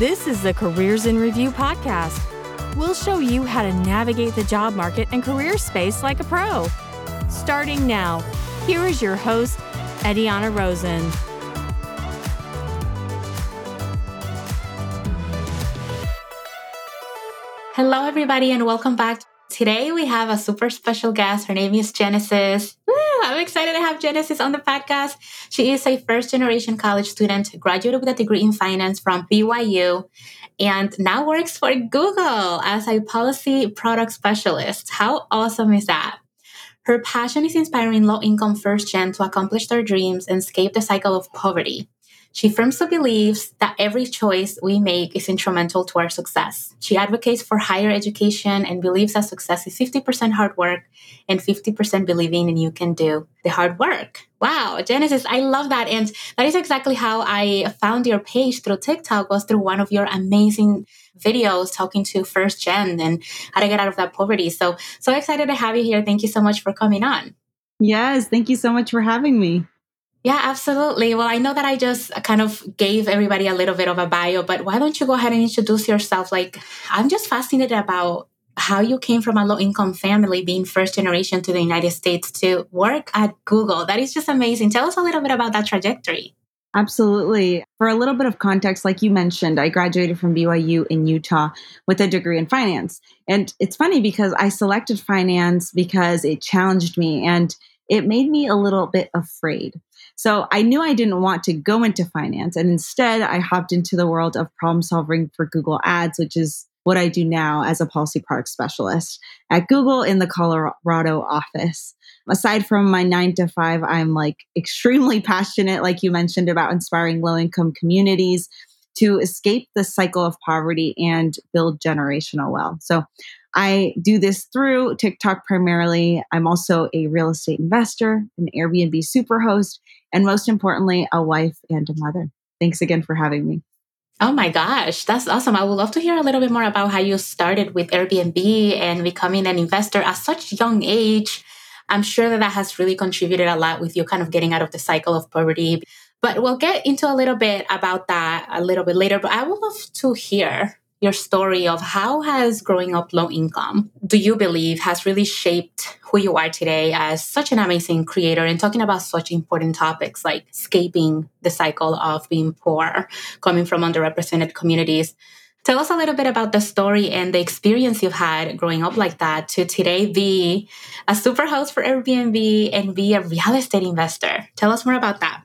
This is the Careers in Review podcast. We'll show you how to navigate the job market and career space like a pro. Starting now, here is your host, Ediana Rosen. Hello, everybody, and welcome back. Today we have a super special guest. Her name is Genesis. I'm excited to have Genesis on the podcast. She is a first generation college student, graduated with a degree in finance from BYU, and now works for Google as a policy product specialist. How awesome is that? Her passion is inspiring low income first gen to accomplish their dreams and escape the cycle of poverty. She firmly believes that every choice we make is instrumental to our success. She advocates for higher education and believes that success is 50% hard work and 50% believing in you can do the hard work. Wow, Genesis, I love that. And that is exactly how I found your page through TikTok was through one of your amazing videos talking to first gen and how to get out of that poverty. So, so excited to have you here. Thank you so much for coming on. Yes, thank you so much for having me. Yeah, absolutely. Well, I know that I just kind of gave everybody a little bit of a bio, but why don't you go ahead and introduce yourself? Like, I'm just fascinated about how you came from a low income family, being first generation to the United States to work at Google. That is just amazing. Tell us a little bit about that trajectory. Absolutely. For a little bit of context, like you mentioned, I graduated from BYU in Utah with a degree in finance. And it's funny because I selected finance because it challenged me and it made me a little bit afraid. So I knew I didn't want to go into finance. And instead, I hopped into the world of problem solving for Google Ads, which is what I do now as a policy product specialist at Google in the Colorado office. Aside from my nine to five, I'm like extremely passionate, like you mentioned, about inspiring low income communities to escape the cycle of poverty and build generational wealth. So I do this through TikTok primarily. I'm also a real estate investor, an Airbnb superhost, and most importantly, a wife and a mother. Thanks again for having me. Oh my gosh, that's awesome. I would love to hear a little bit more about how you started with Airbnb and becoming an investor at such a young age. I'm sure that that has really contributed a lot with you kind of getting out of the cycle of poverty. But we'll get into a little bit about that a little bit later. But I would love to hear your story of how has growing up low income do you believe has really shaped who you are today as such an amazing creator? And talking about such important topics like escaping the cycle of being poor coming from underrepresented communities. Tell us a little bit about the story and the experience you've had growing up like that to today be a super host for airbnb and be a real estate investor. Tell us more about that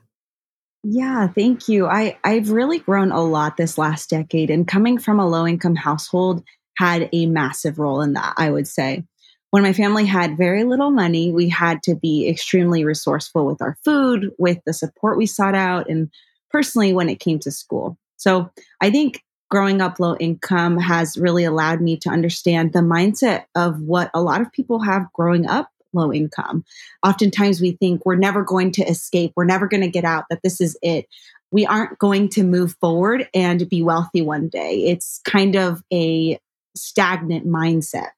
yeah, thank you. I, I've really grown a lot this last decade, and coming from a low income household had a massive role in that, I would say. When my family had very little money, we had to be extremely resourceful with our food, with the support we sought out, and personally when it came to school. So I think growing up low income has really allowed me to understand the mindset of what a lot of people have growing up low income. Oftentimes we think we're never going to escape, we're never going to get out, that this is it. We aren't going to move forward and be wealthy one day. It's kind of a stagnant mindset.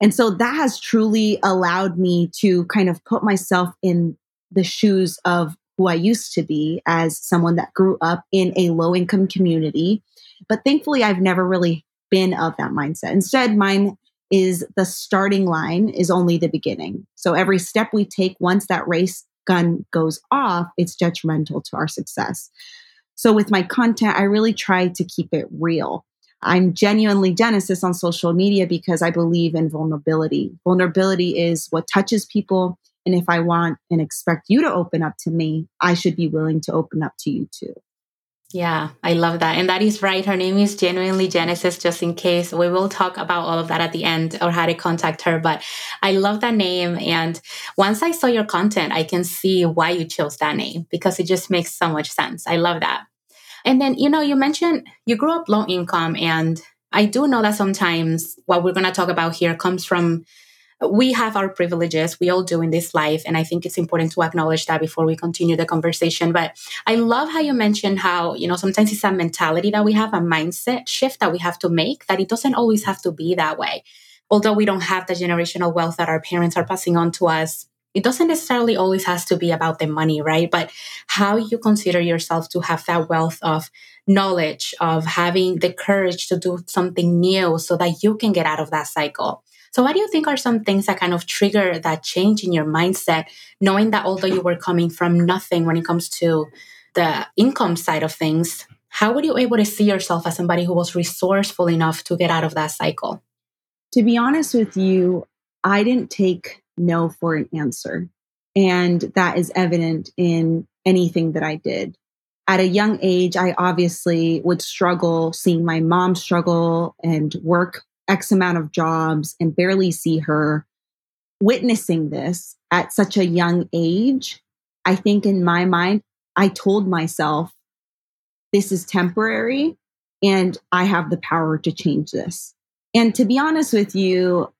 And so that has truly allowed me to kind of put myself in the shoes of who I used to be as someone that grew up in a low income community. But thankfully, I've never really been of that mindset. Instead, mine is the starting line is only the beginning. So every step we take once that race gun goes off, it's detrimental to our success. So with my content, I really try to keep it real. I'm genuinely Genesis on social media because I believe in vulnerability. Vulnerability is what touches people. And if I want and expect you to open up to me, I should be willing to open up to you too. Yeah, I love that. And that is right. Her name is genuinely Genesis, just in case. We will talk about all of that at the end or how to contact her. But I love that name. And once I saw your content, I can see why you chose that name because it just makes so much sense. I love that. And then, you know, you mentioned you grew up low income. And I do know that sometimes what we're going to talk about here comes from we have our privileges. We all do in this life. And I think it's important to acknowledge that before we continue the conversation. But I love how you mentioned how, you know, sometimes it's a mentality that we have, a mindset shift that we have to make, that it doesn't always have to be that way. Although we don't have the generational wealth that our parents are passing on to us, it doesn't necessarily always has to be about the money, right? But how you consider yourself to have that wealth of knowledge of having the courage to do something new so that you can get out of that cycle. So, what do you think are some things that kind of trigger that change in your mindset, knowing that although you were coming from nothing when it comes to the income side of things, how were you able to see yourself as somebody who was resourceful enough to get out of that cycle? To be honest with you, I didn't take no for an answer. And that is evident in anything that I did at a young age, I obviously would struggle seeing my mom struggle and work X amount of jobs and barely see her. Witnessing this at such a young age, I think in my mind, I told myself, this is temporary and I have the power to change this. And to be honest with you,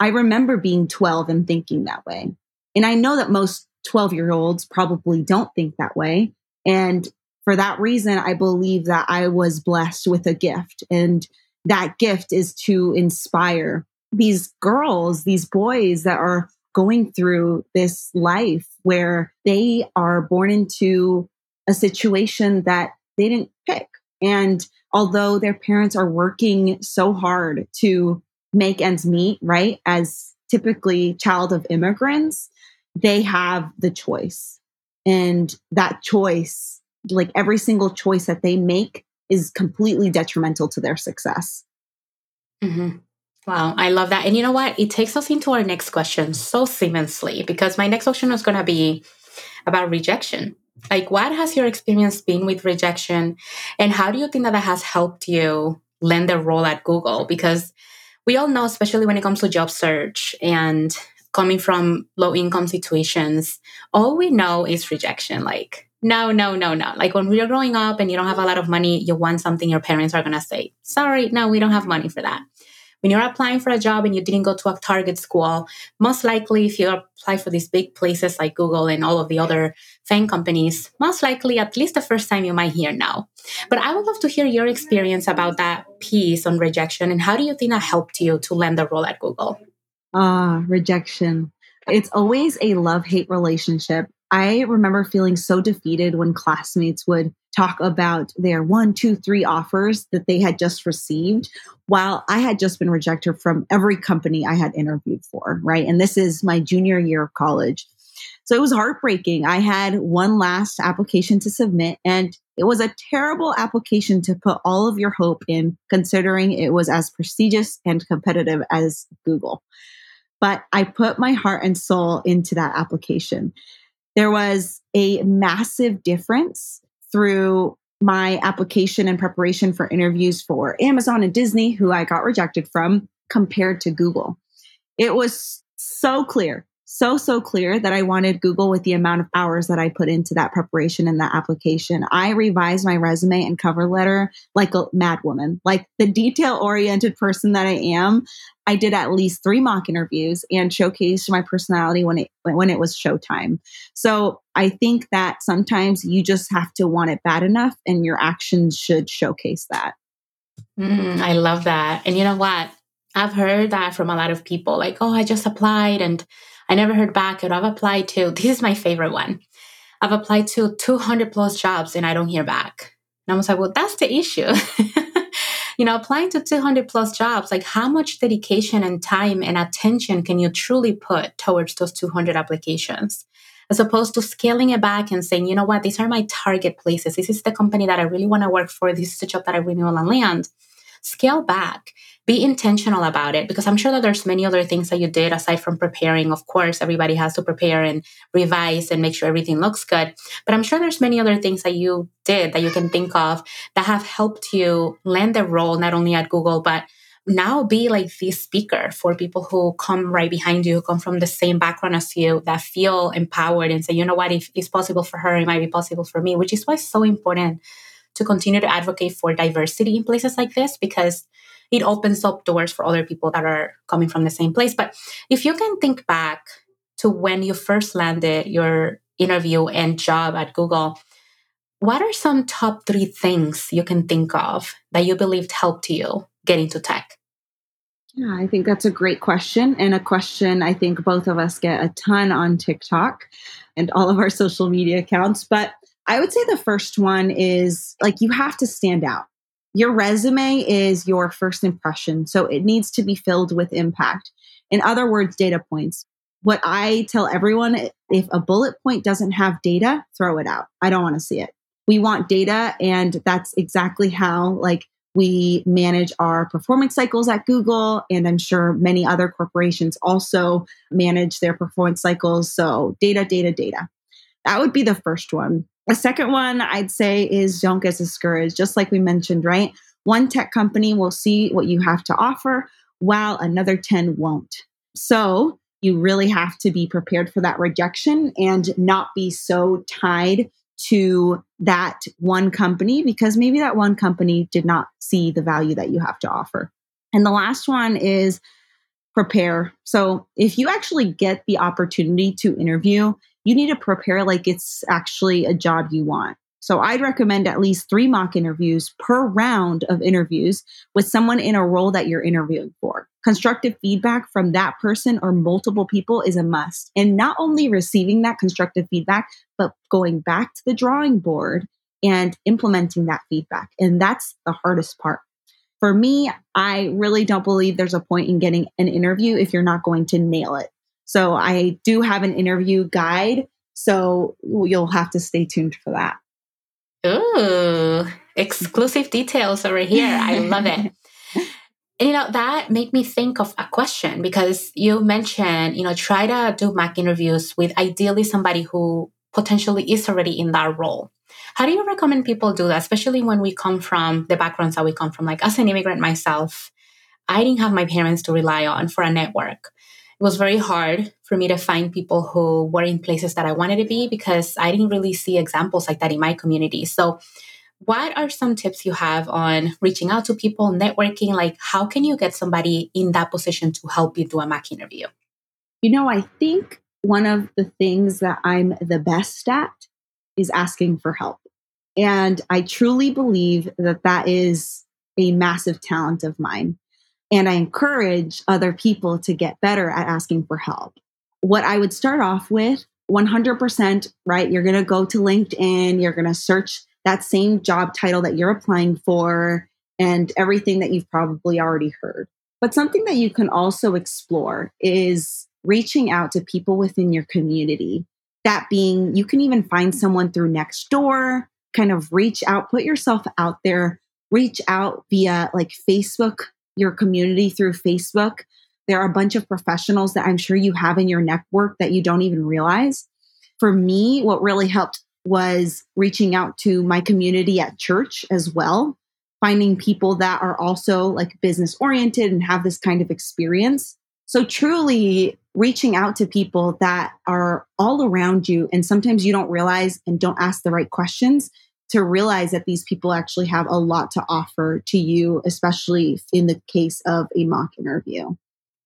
I remember being 12 and thinking that way. And I know that most 12 year olds probably don't think that way. And for that reason, I believe that I was blessed with a gift. And that gift is to inspire these girls, these boys that are going through this life where they are born into a situation that they didn't pick. And although their parents are working so hard to make ends meet, right? As typically child of immigrants, they have the choice. And that choice like every single choice that they make is completely detrimental to their success. Mm-hmm. Wow, I love that. And you know what? It takes us into our next question so seamlessly because my next question is going to be about rejection. Like, what has your experience been with rejection? And how do you think that that has helped you land a role at Google? Because we all know, especially when it comes to job search and coming from low income situations, all we know is rejection. Like, no, no, no, no. Like when you're growing up and you don't have a lot of money, you want something, your parents are going to say, sorry, no, we don't have money for that. When you're applying for a job and you didn't go to a target school, most likely if you apply for these big places like Google and all of the other FANG companies, most likely at least the first time you might hear no. But I would love to hear your experience about that piece on rejection and how do you think that helped you to land the role at Google? Ah, rejection. It's always a love hate relationship I remember feeling so defeated when classmates would talk about their one, two, three offers that they had just received while I had just been rejected from every company I had interviewed for, right? And this is my junior year of college. So it was heartbreaking. I had one last application to submit, and it was a terrible application to put all of your hope in, considering it was as prestigious and competitive as Google. But I put my heart and soul into that application there was a massive difference through my application and preparation for interviews for Amazon and Disney, who I got rejected from, compared to Google. It was so clear so, so clear that I wanted Google with the amount of hours that I put into that preparation and that application. I revised my resume and cover letter like a madwoman, like the detail oriented person that I am. I did at least three mock interviews and showcased my personality when it when it was showtime. So I think that sometimes you just have to want it bad enough, and your actions should showcase that. Mm, I love that. And you know what? I've heard that from a lot of people like, oh, I just applied and I never heard back. And I've applied to, this is my favorite one. I've applied to 200 plus jobs and I don't hear back. And I was like, well, that's the issue. you know, applying to 200 plus jobs, like how much dedication and time and attention can you truly put towards those 200 applications? As opposed to scaling it back and saying, you know what, these are my target places. This is the company that I really want to work for. This is the job that I really want to land. Scale back be intentional about it because i'm sure that there's many other things that you did aside from preparing. Of course everybody has to prepare and revise and make sure everything looks good. But i'm sure there's many other things that you did that you can think of that have helped you land the role not only at google but now be like the speaker for people who come right behind you, who come from the same background as you, that feel empowered and say, you know what, if it's possible for her, it might be possible for me, which is why it's so important to continue to advocate for diversity in places like this because it opens up doors for other people that are coming from the same place. But if you can think back to when you first landed your interview and job at Google, what are some top three things you can think of that you believed helped you get into tech? Yeah, I think that's a great question, and a question I think both of us get a ton on TikTok and all of our social media accounts. But I would say the first one is like you have to stand out. Your resume is your first impression, so it needs to be filled with impact. In other words, data points. What I tell everyone if a bullet point doesn't have data, throw it out. I don't want to see it. We want data, and that's exactly how, like, we manage our performance cycles at Google, and I'm sure many other corporations also manage their performance cycles. So, data, data, data. That would be the first one. The second one I'd say is don't get discouraged, just like we mentioned, right? One tech company will see what you have to offer, while another 10 won't. So, you really have to be prepared for that rejection and not be so tied to that one company because maybe that one company did not see the value that you have to offer. And the last one is prepare. So if you actually get the opportunity to interview, you need to prepare like it's actually a job you want. So I'd recommend at least three mock interviews per round of interviews with someone in a role that you're interviewing for. Constructive feedback from that person or multiple people is a must. And not only receiving that constructive feedback, but going back to the drawing board and implementing that feedback. And that's the hardest part. For me, I really don't believe there's a point in getting an interview if you're not going to nail it. So I do have an interview guide. So you'll have to stay tuned for that. Ooh, exclusive details over here. I love it. And, you know, that made me think of a question because you mentioned, you know, try to do mock interviews with ideally somebody who potentially is already in that role. How do you recommend people do that, especially when we come from the backgrounds that we come from? Like, as an immigrant myself, I didn't have my parents to rely on for a network. It was very hard for me to find people who were in places that I wanted to be because I didn't really see examples like that in my community. So, what are some tips you have on reaching out to people, networking? Like, how can you get somebody in that position to help you do a mock interview? You know, I think one of the things that I'm the best at is asking for help. And I truly believe that that is a massive talent of mine. And I encourage other people to get better at asking for help. What I would start off with 100%, right? You're going to go to LinkedIn, you're going to search that same job title that you're applying for and everything that you've probably already heard. But something that you can also explore is reaching out to people within your community. That being, you can even find someone through Nextdoor, kind of reach out, put yourself out there, reach out via like Facebook, your community through Facebook. There are a bunch of professionals that I'm sure you have in your network that you don't even realize. For me, what really helped was reaching out to my community at church as well, finding people that are also like business oriented and have this kind of experience. So, truly reaching out to people that are all around you. And sometimes you don't realize and don't ask the right questions to realize that these people actually have a lot to offer to you, especially in the case of a mock interview.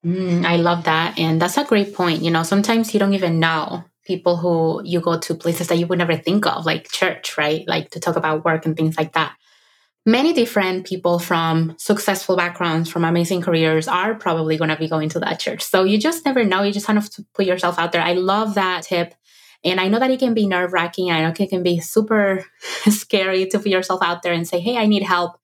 Mm, I love that. And that's a great point. You know, sometimes you don't even know people who you go to places that you would never think of, like church, right? Like to talk about work and things like that. Many different people from successful backgrounds, from amazing careers, are probably going to be going to that church. So you just never know. You just kind of put yourself out there. I love that tip. And I know that it can be nerve wracking. I know it can be super scary to put yourself out there and say, hey, I need help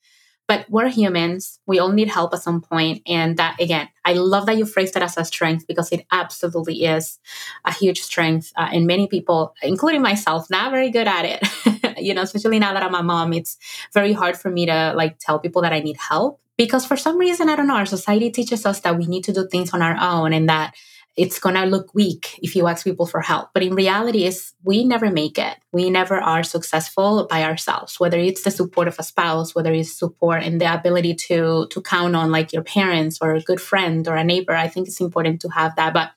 but we're humans. We all need help at some point. And that, again, I love that you phrased it as a strength because it absolutely is a huge strength. Uh, and many people, including myself, not very good at it. you know, especially now that I'm a mom, it's very hard for me to like tell people that I need help because for some reason, I don't know, our society teaches us that we need to do things on our own and that it's going to look weak if you ask people for help. But in reality is we never make it. We never are successful by ourselves, whether it's the support of a spouse, whether it's support and the ability to to count on like your parents or a good friend or a neighbor. I think it's important to have that. But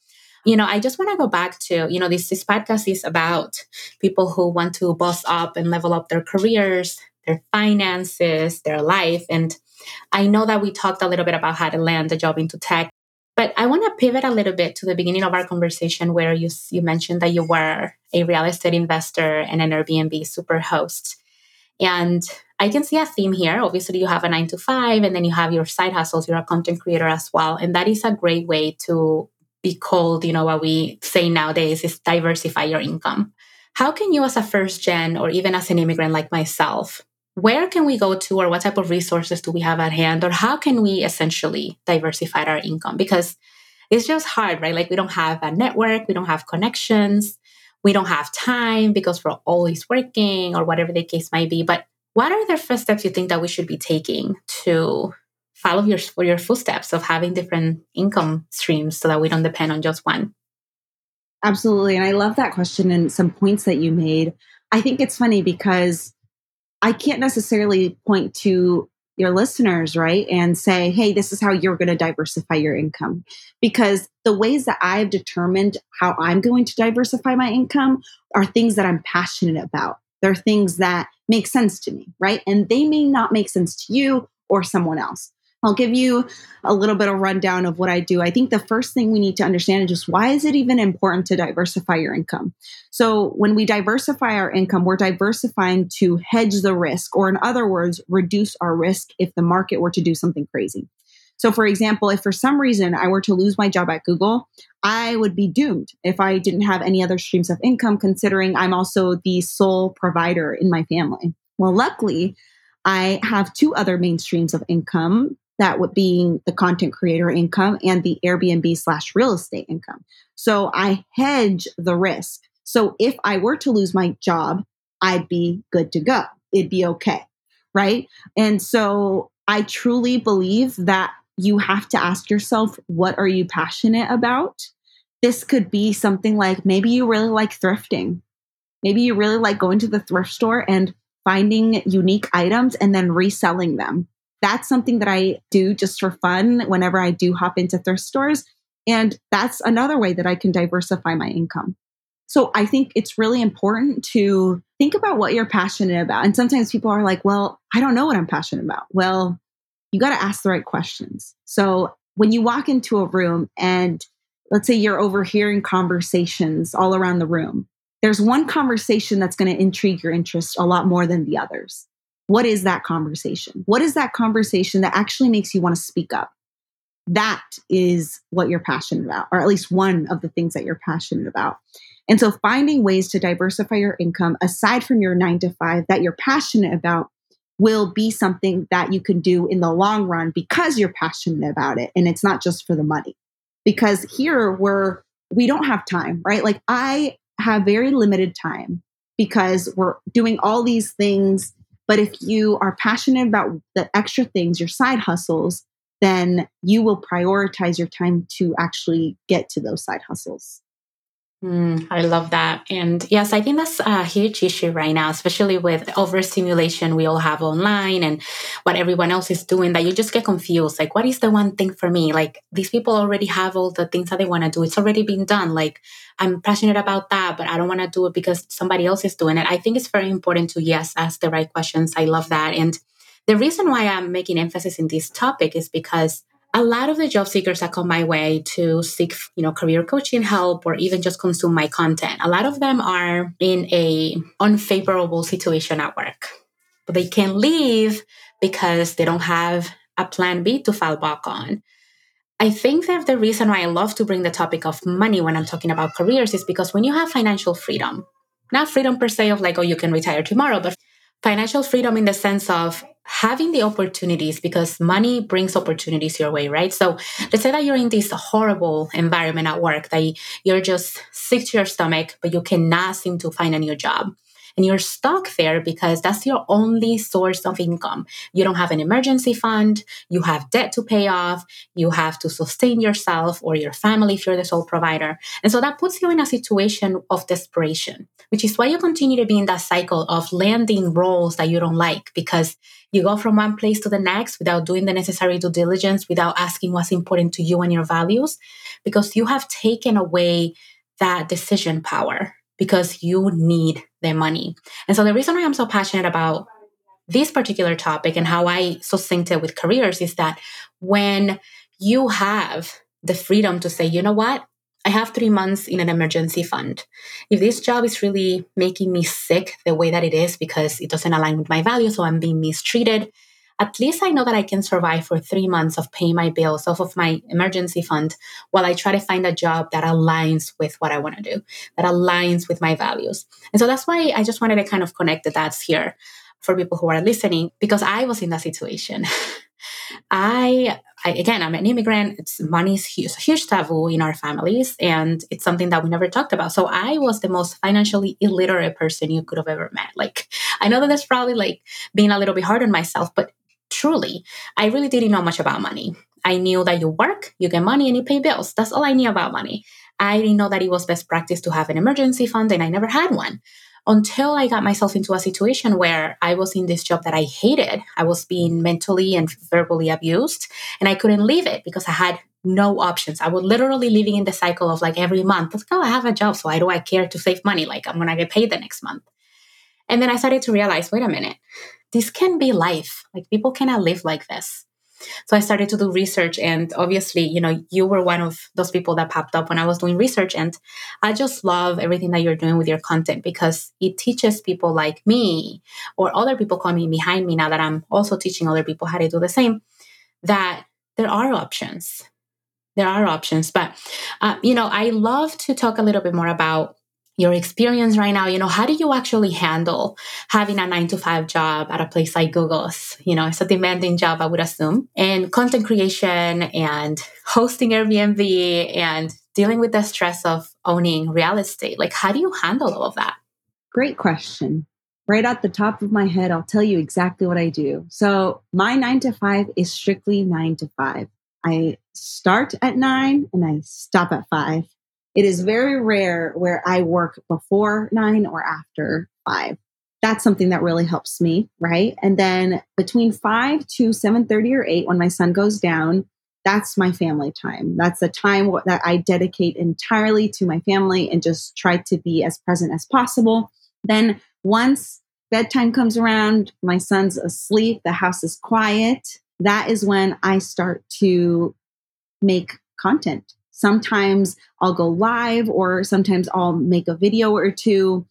you know, I just want to go back to, you know, this this podcast is about people who want to boss up and level up their careers, their finances, their life. And I know that we talked a little bit about how to land a job into tech but I want to pivot a little bit to the beginning of our conversation where you, you mentioned that you were a real estate investor and an Airbnb super host. And I can see a theme here. Obviously, you have a nine to five, and then you have your side hustles. You're a content creator as well. And that is a great way to be called, you know, what we say nowadays is diversify your income. how can you, as a first gen or even as an immigrant like myself, where can we go to or what type of resources do we have at hand or how can we essentially diversify our income? Because it's just hard right? Like we don't have a network we don't have connections we don't have time because we're always working or whatever the case might be. But what are the first steps you think that we should be taking to follow your for your footsteps of having different income streams so that we don't depend on just one? Absolutely and i love that question and some points that you made. I think it's funny because I can't necessarily point to your listeners, right? And say, hey, this is how you're going to diversify your income. Because the ways that I've determined how I'm going to diversify my income are things that I'm passionate about. They're things that make sense to me, right? And they may not make sense to you or someone else. I'll give you a little bit of rundown of what I do. I think the first thing we need to understand is just why is it even important to diversify your income? So when we diversify our income, we're diversifying to hedge the risk, or in other words, reduce our risk if the market were to do something crazy. So, for example, if for some reason I were to lose my job at Google, I would be doomed if I didn't have any other streams of income, considering I'm also the sole provider in my family. Well, luckily, I have two other main streams of income that would being the content creator income and the Airbnb slash real estate income. So I hedge the risk. So if I were to lose my job, I'd be good to go. It'd be okay. Right. And so I truly believe that you have to ask yourself, what are you passionate about? This could be something like maybe you really like thrifting. Maybe you really like going to the thrift store and finding unique items and then reselling them that's something that I do just for fun whenever I do hop into thrift stores. And that's another way that I can diversify my income. So I think it's really important to think about what you're passionate about. And sometimes people are like, well, I don't know what I'm passionate about. Well, you got to ask the right questions. So when you walk into a room and let's say you're overhearing conversations all around the room, there's one conversation that's going to intrigue your interest a lot more than the others. What is that conversation? What is that conversation that actually makes you want to speak up? That is what you're passionate about, or at least one of the things that you're passionate about. And so finding ways to diversify your income aside from your nine to five that you're passionate about will be something that you can do in the long run because you're passionate about it. And it's not just for the money. Because here we're, we don't have time, right? Like I have very limited time because we're doing all these things but if you are passionate about the extra things, your side hustles, then you will prioritize your time to actually get to those side hustles. Mm, I love that. And yes, I think that's a huge issue right now, especially with overstimulation we all have online and what everyone else is doing, that you just get confused. Like, what is the one thing for me? Like, these people already have all the things that they want to do. It's already been done. Like, I'm passionate about that, but I don't want to do it because somebody else is doing it. I think it's very important to, yes, ask the right questions. I love that. And the reason why I'm making emphasis in this topic is because a lot of the job seekers that come my way to seek you know career coaching help or even just consume my content a lot of them are in a unfavorable situation at work. But they can't leave because they don't have a plan b to fall back on. I think that the reason why I love to bring the topic of money when I'm talking about careers is because when you have financial freedom, not freedom per se of like, oh, you can retire tomorrow, but financial freedom in the sense of having the opportunities because money brings opportunities your way, right? So let's say that you're in this horrible environment at work that you're just sick to your stomach, but you cannot seem to find a new job. And you're stuck there because that's your only source of income. You don't have an emergency fund. You have debt to pay off. You have to sustain yourself or your family if you're the sole provider. And so that puts you in a situation of desperation, which is why you continue to be in that cycle of landing roles that you don't like because you go from one place to the next without doing the necessary due diligence, without asking what's important to you and your values, because you have taken away that decision power because you need the money. And so the reason why I'm so passionate about this particular topic and how I succinct it with careers is that when you have the freedom to say, you know what, I have three months in an emergency fund. If this job is really making me sick the way that it is because it doesn't align with my values, so I'm being mistreated, at least I know that I can survive for three months of paying my bills off of my emergency fund while I try to find a job that aligns with what I want to do, that aligns with my values. And so that's why I just wanted to kind of connect the dots here for people who are listening, because I was in that situation. I, I, again, I'm an immigrant. It's money is huge, huge taboo in our families, and it's something that we never talked about. So I was the most financially illiterate person you could have ever met. Like I know that that's probably like being a little bit hard on myself, but truly, I really didn't know much about money. I knew that you work, you get money, and you pay bills. That's all I knew about money. I didn't know that it was best practice to have an emergency fund, and I never had one until I got myself into a situation where I was in this job that I hated. I was being mentally and verbally abused, and I couldn't leave it because I had no options. I was literally living in the cycle of like every month, like, oh, I have a job, so why do I care to save money? Like, I'm gonna get paid the next month. And then I started to realize wait a minute, this can be life. Like, people cannot live like this. So I started to do research. And obviously, you know, you were one of those people that popped up when I was doing research. And I just love everything that you're doing with your content because it teaches people like me or other people coming behind me now that I'm also teaching other people how to do the same that there are options. There are options. But, uh, you know, I love to talk a little bit more about your experience right now you know how do you actually handle having a nine to five job at a place like google's you know it's a demanding job i would assume and content creation and hosting airbnb and dealing with the stress of owning real estate? Like how do you handle all of that? Great question. Right at the top of my head i'll tell you exactly what i do. So my nine to five is strictly nine to five. I start at nine and i stop at five it is very rare where I work before nine or after five. That's something that really helps me, right? And then between five to seven thirty or eight, when my son goes down, that's my family time. That's the time that I dedicate entirely to my family and just try to be as present as possible. Then once bedtime comes around, my son's asleep, the house is quiet. That is when I start to make content Sometimes I'll go live or sometimes I'll make a video or two.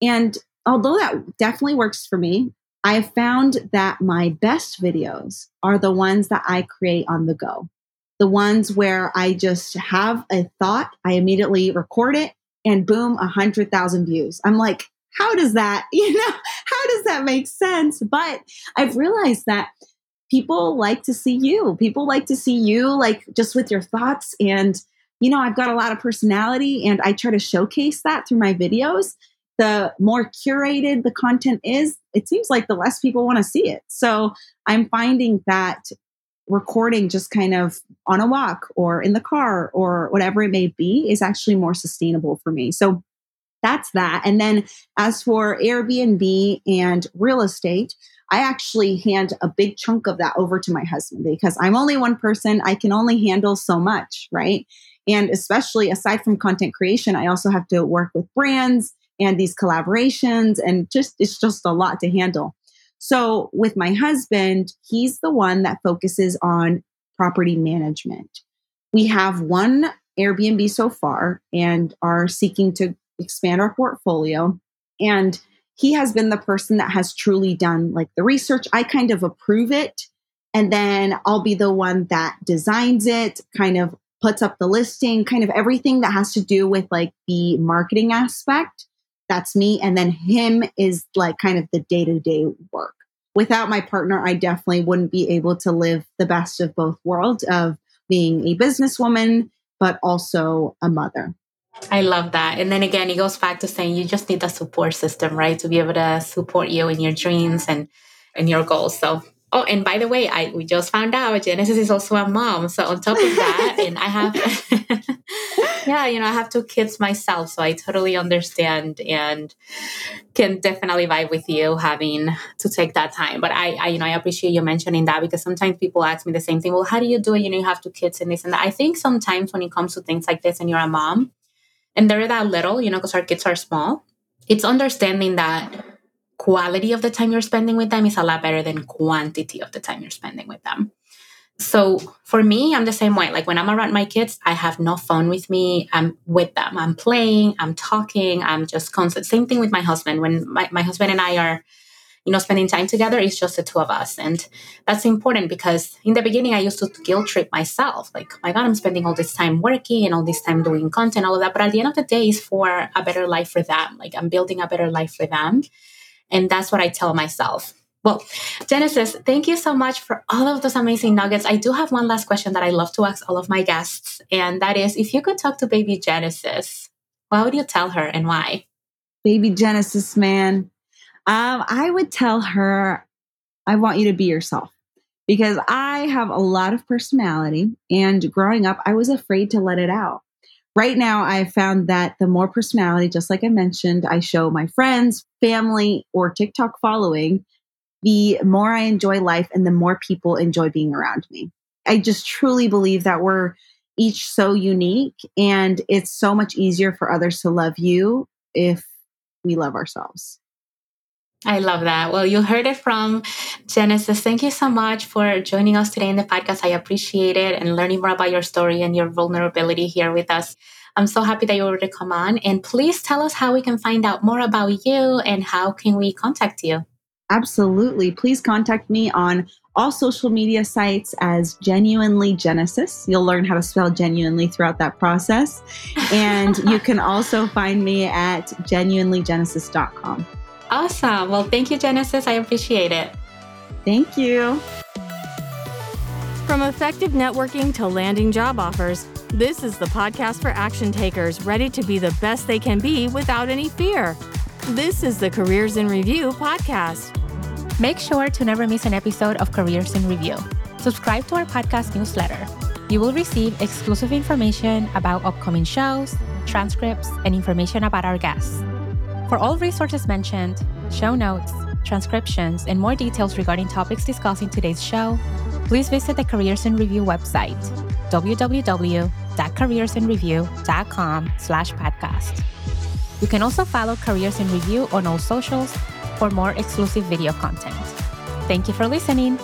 And although that definitely works for me, I have found that my best videos are the ones that I create on the go. The ones where I just have a thought, I immediately record it, and boom, a hundred thousand views. I'm like, how does that, you know, how does that make sense? But I've realized that people like to see you. People like to see you, like just with your thoughts. And, you know, I've got a lot of personality and I try to showcase that through my videos. The more curated the content is, it seems like the less people want to see it. So I'm finding that recording just kind of on a walk or in the car or whatever it may be is actually more sustainable for me. So that's that. And then as for Airbnb and real estate, I actually hand a big chunk of that over to my husband because I'm only one person. I can only handle so much, right? And especially aside from content creation, I also have to work with brands and these collaborations and just it's just a lot to handle. So with my husband, he's the one that focuses on property management. We have one Airbnb so far and are seeking to expand our portfolio. And he has been the person that has truly done like the research. I kind of approve it. And then I'll be the one that designs it, kind of puts up the listing, kind of everything that has to do with like the marketing aspect. That's me. And then him is like kind of the day to day work. Without my partner, I definitely wouldn't be able to live the best of both worlds of being a businesswoman, but also a mother. I love that. And then again, it goes back to saying you just need a support system, right? To be able to support you in your dreams and and your goals. So Oh, and by the way, I we just found out Genesis is also a mom. So on top of that, and I have yeah, you know, I have two kids myself, so I totally understand and can definitely vibe with you having to take that time. But I, I you know, I appreciate you mentioning that because sometimes people ask me the same thing. Well, how do you do it? You know, you have two kids and this and that. I think sometimes when it comes to things like this and you're a mom, and they're that little, you know, because our kids are small, it's understanding that quality of the time you're spending with them is a lot better than quantity of the time you're spending with them. So for me, I'm the same way. Like when I'm around my kids, I have no phone with me. I'm with them. I'm playing, I'm talking, I'm just constant. Same thing with my husband. When my, my husband and I are you know, spending time together is just the two of us. And that's important because in the beginning, I used to guilt trip myself. Like, oh my God, I'm spending all this time working and all this time doing content, all of that. But at the end of the day, it's for a better life for them. Like, I'm building a better life for them. And that's what I tell myself. Well, Genesis, thank you so much for all of those amazing nuggets. I do have one last question that I love to ask all of my guests, and that is if you could talk to baby Genesis, what would you tell her and why? Baby Genesis, man, um, I would tell her, I want you to be yourself because I have a lot of personality. And growing up, I was afraid to let it out. Right now, I found that the more personality, just like I mentioned, I show my friends, family, or TikTok following, the more I enjoy life and the more people enjoy being around me. I just truly believe that we're each so unique and it's so much easier for others to love you if we love ourselves. I love that. Well, you heard it from Genesis. Thank you so much for joining us today in the podcast. I appreciate it and learning more about your story and your vulnerability here with us. I'm so happy that you were to come on. And please tell us how we can find out more about you and how can we contact you. Absolutely. Please contact me on all social media sites as Genuinely Genesis. You'll learn how to spell genuinely throughout that process. And you can also find me at genuinelygenesis.com. Awesome. Well, thank you, Genesis. I appreciate it. Thank you. From effective networking to landing job offers, this is the podcast for action takers ready to be the best they can be without any fear. This is the Careers in Review podcast. Make sure to never miss an episode of Careers in Review. Subscribe to our podcast newsletter. You will receive exclusive information about upcoming shows, transcripts, and information about our guests. For all resources mentioned, show notes, transcriptions, and more details regarding topics discussed in today's show, please visit the Careers in Review website, www.careersinreview.com slash podcast. You can also follow Careers in Review on all socials for more exclusive video content. Thank you for listening.